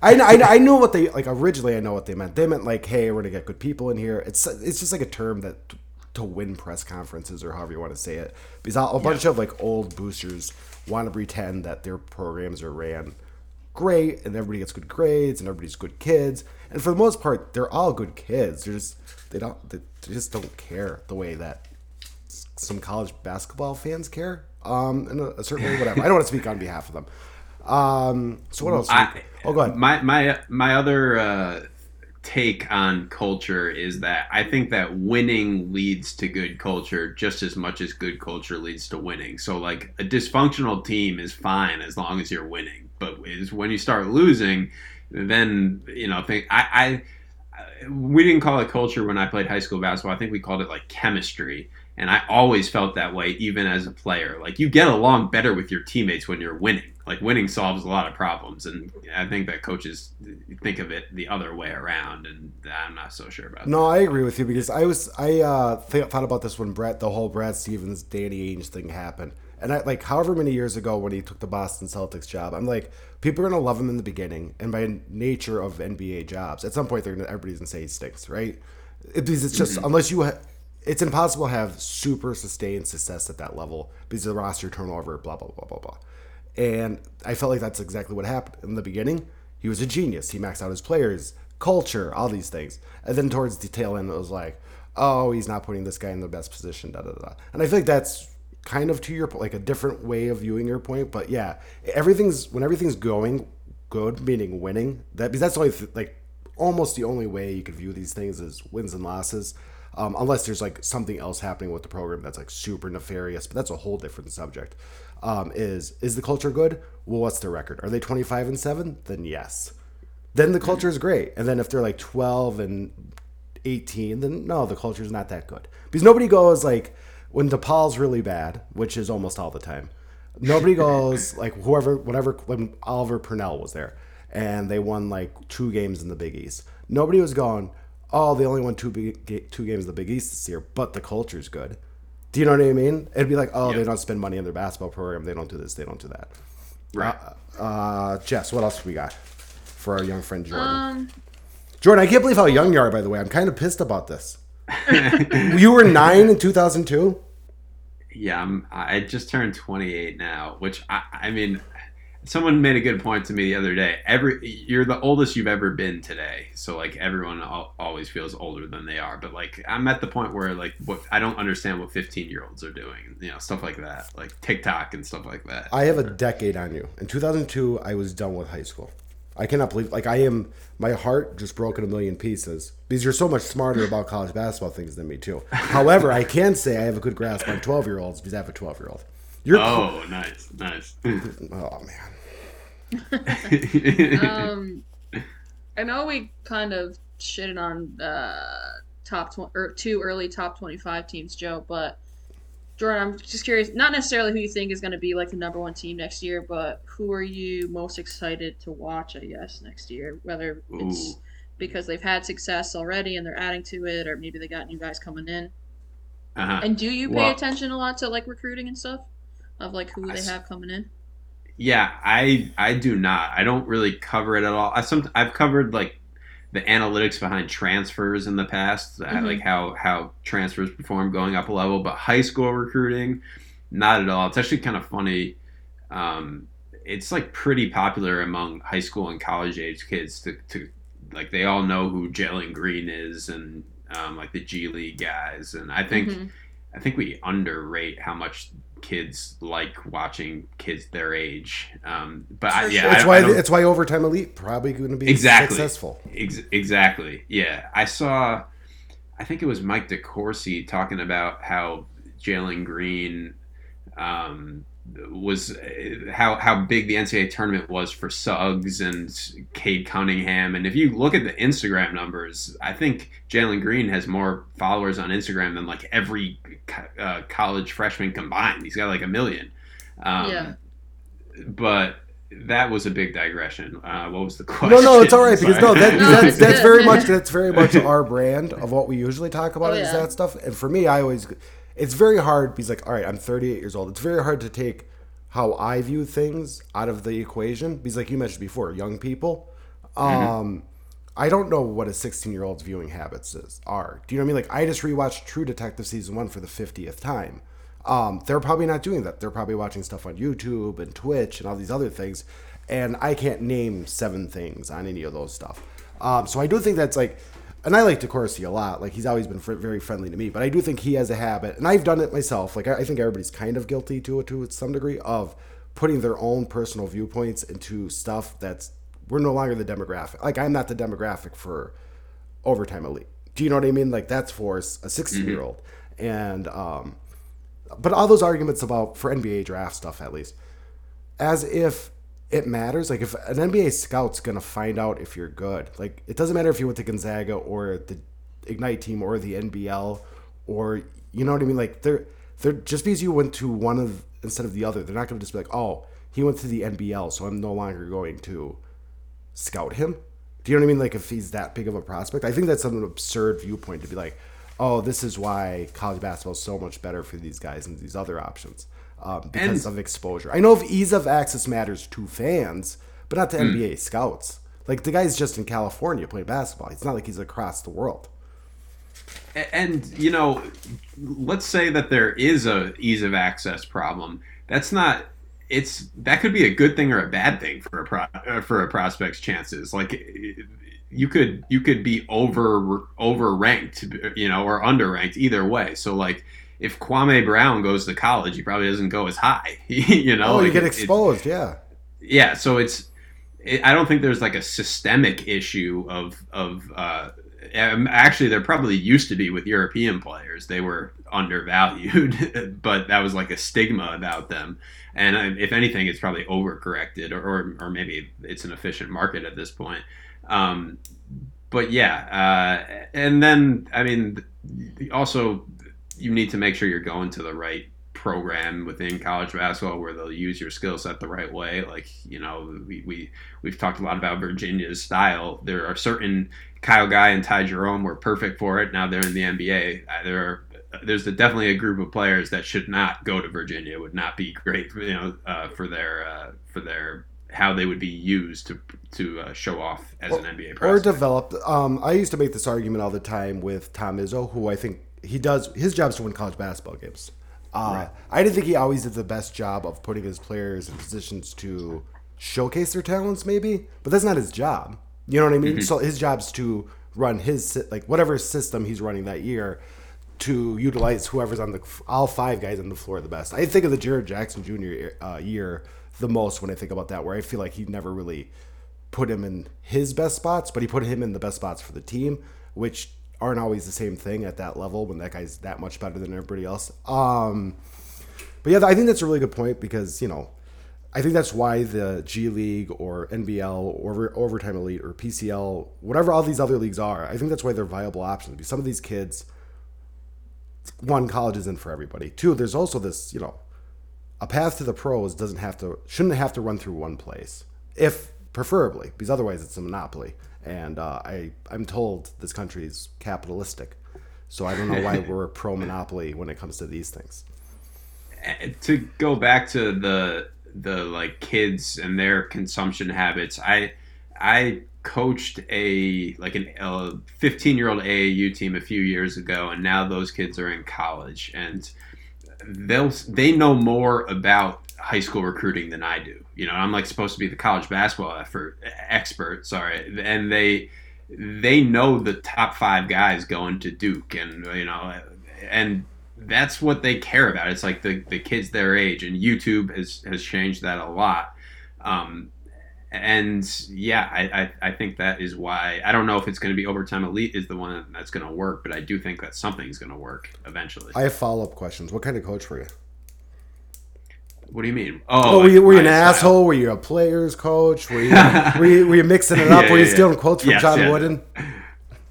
I, I I knew what they like originally. I know what they meant. They meant like, hey, we're gonna get good people in here. It's it's just like a term that to win press conferences or however you want to say it. Because a bunch of like old boosters want to pretend that their programs are ran great and everybody gets good grades and everybody's good kids. And for the most part, they're all good kids. They're just they don't they just don't care the way that some college basketball fans care. Um, in a, a certain way, whatever. I don't want to speak on behalf of them. Um, so what else? I, oh, go ahead. My my my other uh, take on culture is that I think that winning leads to good culture just as much as good culture leads to winning. So like a dysfunctional team is fine as long as you're winning, but is when you start losing, then you know think I. I we didn't call it culture when I played high school basketball. I think we called it like chemistry. And I always felt that way, even as a player. Like you get along better with your teammates when you're winning. Like winning solves a lot of problems, and I think that coaches think of it the other way around, and I'm not so sure about that. No, I agree with you because I was I uh, th- thought about this when Brett the whole Brad Stevens Danny Ainge thing happened, and I like however many years ago when he took the Boston Celtics job, I'm like people are gonna love him in the beginning, and by nature of NBA jobs, at some point they're gonna everybody's gonna say he stinks, right? It, because it's just unless you. Ha- it's impossible to have super sustained success at that level because of the roster turnover, blah blah blah blah blah. And I felt like that's exactly what happened in the beginning. He was a genius. He maxed out his players, culture, all these things. And then towards the tail end, it was like, oh, he's not putting this guy in the best position. Da da da. And I feel like that's kind of to your point, like a different way of viewing your point. But yeah, everything's when everything's going good, meaning winning. That because that's only like almost the only way you could view these things is wins and losses. Um, unless there's like something else happening with the program that's like super nefarious, but that's a whole different subject. Um, is is the culture good? Well, what's their record? Are they 25 and seven? Then yes. Then the culture is great. And then if they're like 12 and 18, then no, the culture is not that good because nobody goes like when DePaul's really bad, which is almost all the time. Nobody goes like whoever, whatever. When Oliver Purnell was there, and they won like two games in the Big East. Nobody was going, oh, they only won two big, two games in the Big East this year, but the culture's good. Do you know what I mean? It'd be like, oh, they don't spend money on their basketball program. They don't do this. They don't do that. Right. Uh, uh, Jess, what else we got for our young friend Jordan? Um, Jordan, I can't believe how young you are. By the way, I'm kind of pissed about this. you were nine in 2002. Yeah, I'm, I just turned 28 now, which I, I mean, someone made a good point to me the other day. Every you're the oldest you've ever been today, so like everyone al- always feels older than they are. But like I'm at the point where like what I don't understand what 15 year olds are doing, you know, stuff like that, like TikTok and stuff like that. I have a decade on you. In 2002, I was done with high school. I cannot believe, like, I am, my heart just broke in a million pieces because you're so much smarter about college basketball things than me, too. However, I can say I have a good grasp on 12 year olds because I have a 12 year old. You're oh, nice, nice. oh man. Um, I know we kind of shitted on uh, top tw- or two early top twenty-five teams, Joe. But Jordan, I'm just curious. Not necessarily who you think is going to be like the number one team next year, but who are you most excited to watch? I guess next year, whether it's Ooh. because they've had success already and they're adding to it, or maybe they got new guys coming in. Uh-huh. And do you pay Well- attention a lot to like recruiting and stuff of like who I they have coming in? Yeah, I I do not. I don't really cover it at all. I some I've covered like the analytics behind transfers in the past, uh, Mhm. like how how transfers perform going up a level, but high school recruiting, not at all. It's actually kind of funny. Um, it's like pretty popular among high school and college age kids to, to like they all know who Jalen Green is and um, like the G League guys, and I think Mhm. I think we underrate how much kids like watching kids their age. Um, but I, yeah, I, why it's why overtime elite probably going to be Exactly. successful. Ex- exactly. Yeah, I saw. I think it was Mike DeCourcy talking about how Jalen Green um, was how how big the NCAA tournament was for Suggs and Cade Cunningham. And if you look at the Instagram numbers, I think Jalen Green has more followers on Instagram than like every co- uh, college freshman combined. He's got like a million. Um, Yeah. But that was a big digression. Uh, what was the question? No, no, it's all right because no, that, No, that's, that's very much that's very much our brand of what we usually talk about Oh, is yeah. that stuff. And for me, I always it's very hard because like, all right, I'm 38 years old. It's very hard to take how I view things out of the equation because, like you mentioned before, young people. Um, I don't know what a 16 year old's viewing habits is are. Do you know what I mean? Like I just rewatched True Detective season one for the 50th time. Um, they're probably not doing that. They're probably watching stuff on YouTube and Twitch and all these other things. And I can't name seven things on any of those stuff. Um, so I do think that's like, and I like DeCourcy a lot. Like he's always been fr- very friendly to me. But I do think he has a habit, and I've done it myself. Like I, I think everybody's kind of guilty to it to some degree of putting their own personal viewpoints into stuff that's we're no longer the demographic. Like I'm not the demographic for overtime elite. Do you know what I mean? Like that's for a 60 year old. And um, but all those arguments about for NBA draft stuff at least, as if it matters. Like if an NBA scout's gonna find out if you're good, like it doesn't matter if you went to Gonzaga or the Ignite team or the NBL or you know what I mean. Like they're they're just because you went to one of instead of the other, they're not gonna just be like, oh, he went to the NBL, so I'm no longer going to scout him. Do you know what I mean? Like if he's that big of a prospect, I think that's an absurd viewpoint to be like, oh, this is why college basketball is so much better for these guys and these other options um, because And- of exposure. I know if ease of access matters to fans, but not to NBA scouts. Like the guy's just in California playing basketball. It's not like he's across the world. And you know let's say that there is a ease of access problem that's not it's that could be a good thing or a bad thing for a pro, uh, for a prospect's chances like you could you could be over over ranked you know or underranked either way so like if Kwame Brown goes to college he probably doesn't go as high you know Oh, you like, get it- it- exposed, yeah. yeah so it's it, I don't think there's like a systemic issue of of uh, um, actually there probably used to be with European players they were undervalued, but that was like a stigma about them. And uh, if anything, it's probably overcorrected, or, or, or maybe it's an efficient market at this point. Um, but yeah, uh, and then I mean, also you need to make sure you're going to the right program within college basketball where they'll use your skill set the right way. Like, you know, we, we, we've talked a lot about Virginia's style. There are certain Kyle Guy and Ty Jerome were perfect for it. Now they're in the NBA. Uh, there are, there's a, definitely a group of players that should not go to Virginia. Would not be great, you know, uh, for their uh, for their how they would be used to to uh, show off as or, an NBA prospect. Or develop. Um, I used to make this argument all the time with Tom Izzo, who I think he does. His job is to win college basketball games. Uh, right. I didn't think he always did the best job of putting his players in positions to showcase their talents, maybe, but that's not his job. You know what I mean? Mm-hmm. So his job's to run his like whatever system he's running that year to utilize whoever's on the all five guys on the floor the best. I think of the Jaren Jackson Jr. Uh, year the most when I think about that, where I feel like he never really put him in his best spots, but he put him in the best spots for the team, which aren't always the same thing at that level when that guy's that much better than everybody else. Um, but yeah, I think that's a really good point because you know, I think that's why the G League or NBL or Overtime Elite or PCL, whatever all these other leagues are, I think that's why they're viable options. Because some of these kids, one, college isn't for everybody. Two, there's also this, you know, a path to the pros doesn't have to shouldn't have to run through one place, if preferably, because otherwise it's a monopoly and uh, I I'm told this country is capitalistic, so I don't know why we're pro monopoly when it comes to these things. To go back to the the like kids and their consumption habits, I I coached a like an, a 15 year old AAU team a few years ago, and now those kids are in college and they'll they know more about high school recruiting than I do. You know, I'm like supposed to be the college basketball effort expert. Sorry, and they they know the top five guys going to Duke, and you know, and that's what they care about. It's like the the kids their age, and YouTube has has changed that a lot. Um, and yeah, I, I, I think that is why I don't know if it's going to be overtime elite is the one that's going to work, but I do think that something's going to work eventually. I have follow up questions. What kind of coach were you? What do you mean? Oh, oh were you, were you an style. asshole? Were you a players coach? Were you were you, were you mixing it up? yeah, were you stealing quotes from yes, John yeah. Wooden?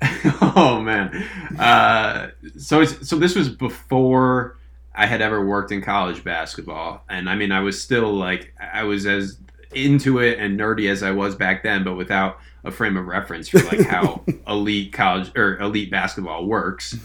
oh man, uh, so so this was before I had ever worked in college basketball, and I mean I was still like I was as into it and nerdy as I was back then, but without a frame of reference for like how elite college or elite basketball works.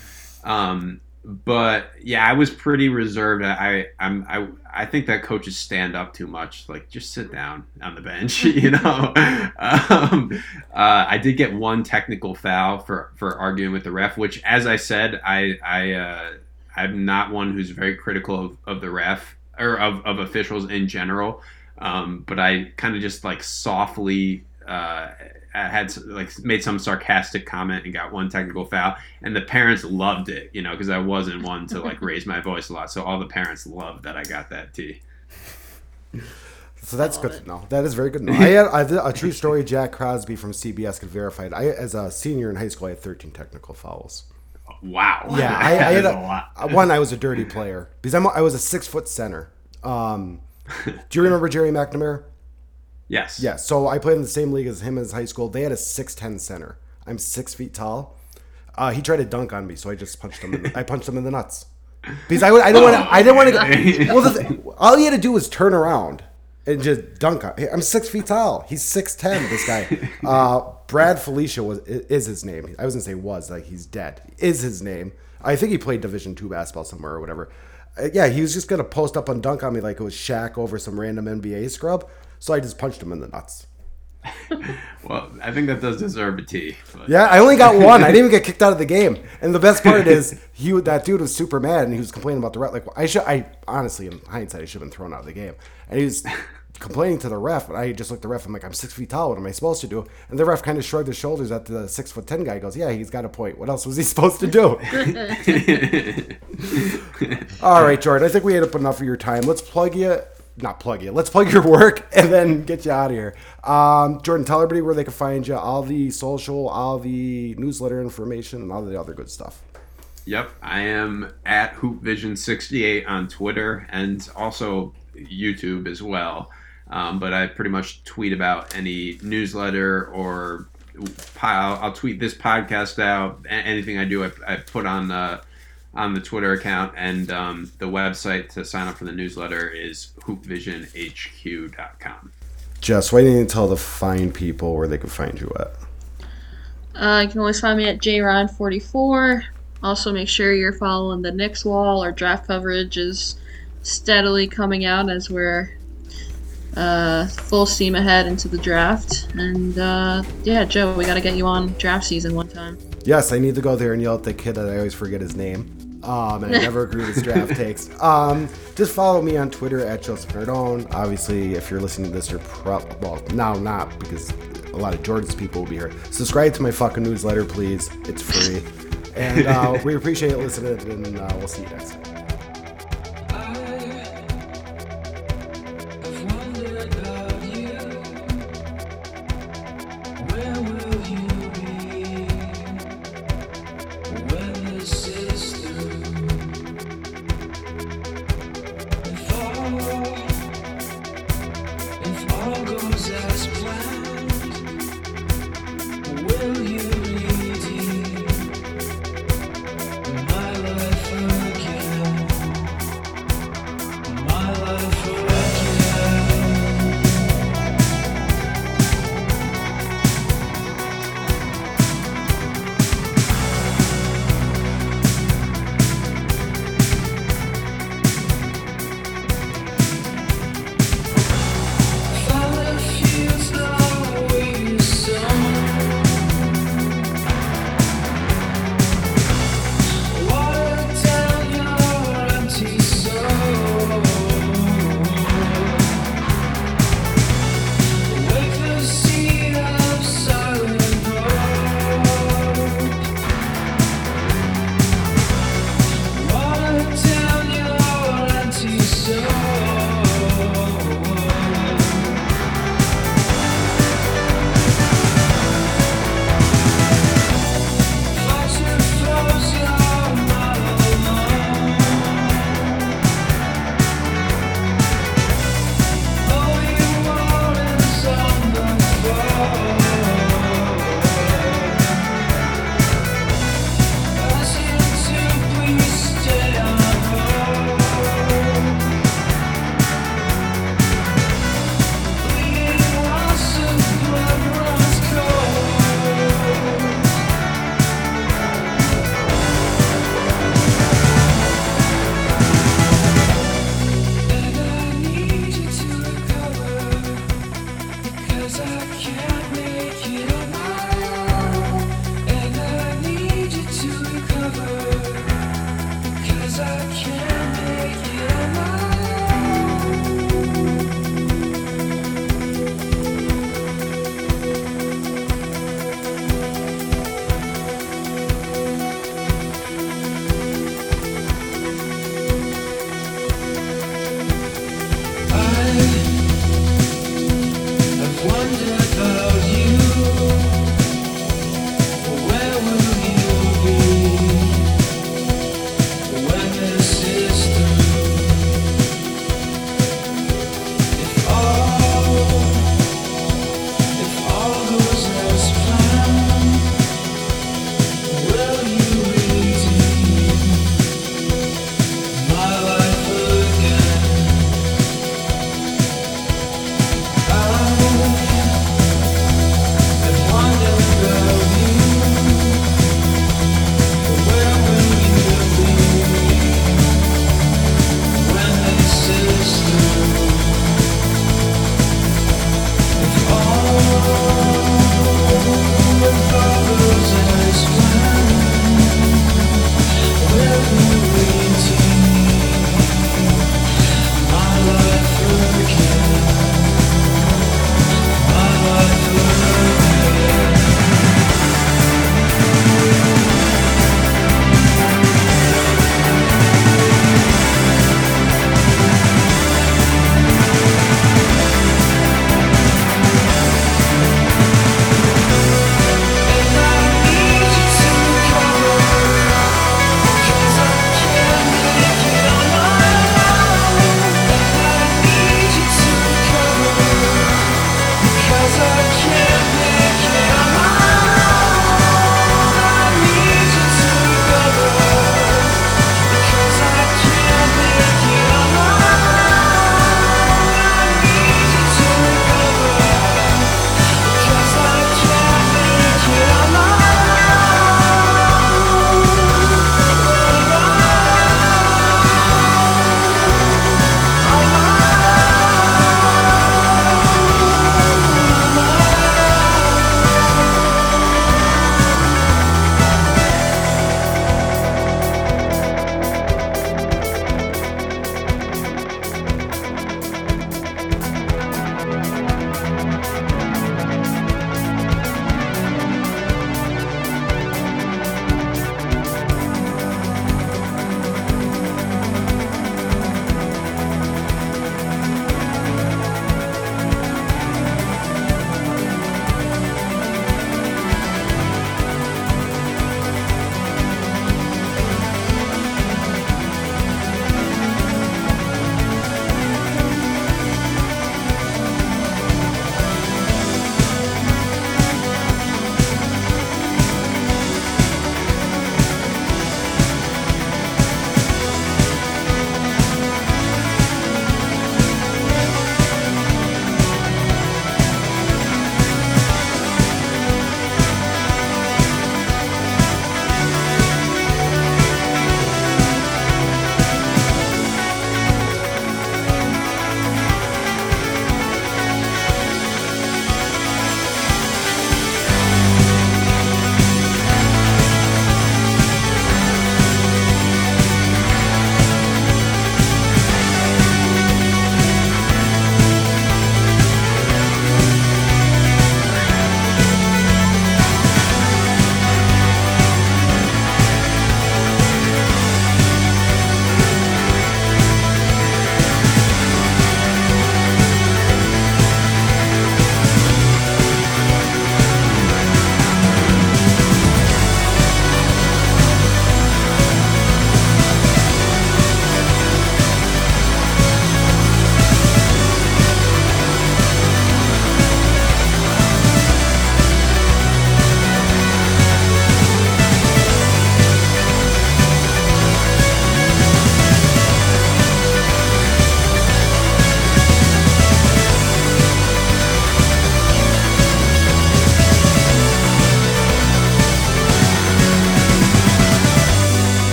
Um, but yeah, I was pretty reserved. I I'm I I think that coaches stand up too much. Like just sit down on the bench, you know. um, uh, I did get one technical foul for for arguing with the ref, which, as I said, I I uh, I'm not one who's very critical of, of the ref or of, of officials in general. Um, but I kind of just like softly uh, Uh, had like made some sarcastic comment and got one technical foul, and the parents loved it, you know, because I wasn't one to like raise my voice a lot, so all the parents loved that I got that T. So that's good to know. That is very good to know. I had, I had a true story. Jack Crosby from CBS could verify it. I, as a senior in high school, I had 13 technical fouls. Wow. Yeah, I, I had a, a uh, one. I was a dirty player because I'm, I was a six foot center. Um, do you remember Gerry McNamara? Yes. Yeah. So I played in the same league as him as high school. They had a six ten center. I'm six feet tall. Uh, he tried to dunk on me, so I just punched him. In the, I punched him in the nuts because I, I didn't want to. I didn't want to. Well, the, all he had to do was turn around and just dunk on. I'm six feet tall. He's six ten. This guy, uh, Brad Felicia was is his name. I was gonna say was like he's dead. Is his name? I think he played Division two basketball somewhere or whatever. Uh, yeah, he was just gonna post up and dunk on me like it was Shaq over some random NBA scrub. So I just punched him in the nuts. well, I think that does deserve a T. But. Yeah, I only got one. I didn't even get kicked out of the game. And the best part is, he that dude was super mad, and he was complaining about the ref. Like I should, I honestly, in hindsight, I should have been thrown out of the game. And he was complaining to the ref, and I just looked at the ref. I'm like, I'm six feet tall. What am I supposed to do? And the ref kind of shrugged his shoulders at the six foot ten guy. He goes, Yeah, he's got a point. What else was he supposed to do? All right, Jordan. I think we ate up enough of your time. Let's plug you not plug you. Let's plug your work and then get you out of here. Um, Jordan, tell everybody where they can find you, all the social, all the newsletter information, and all the other good stuff. Yep, I am at HoopVision68 on Twitter and also YouTube as well. Um, but I pretty much tweet about any newsletter or I'll, I'll tweet this podcast out. Anything I do, I, I put on uh, on the Twitter account, and um, the website to sign up for the newsletter is hoopvisionhq.com. Jess, why didn't you tell the fine people where they can find you at? Uh, you can always find me at jryan44. Also, make sure you're following the Knicks wall. Our draft coverage is steadily coming out as we're uh, full steam ahead into the draft. And uh, yeah, Joe, we got to get you on draft season one time. Yes, I need to go there and yell at the kid that I always forget his name. Um, and I never agree with draft takes. Um, just follow me on Twitter at Joseph Nardone. Obviously, if you're listening to this, you're pro well now not because a lot of Jordan's people will be here. Subscribe to my fucking newsletter, please. It's free, and uh, we appreciate listening. And uh, we'll see you next time.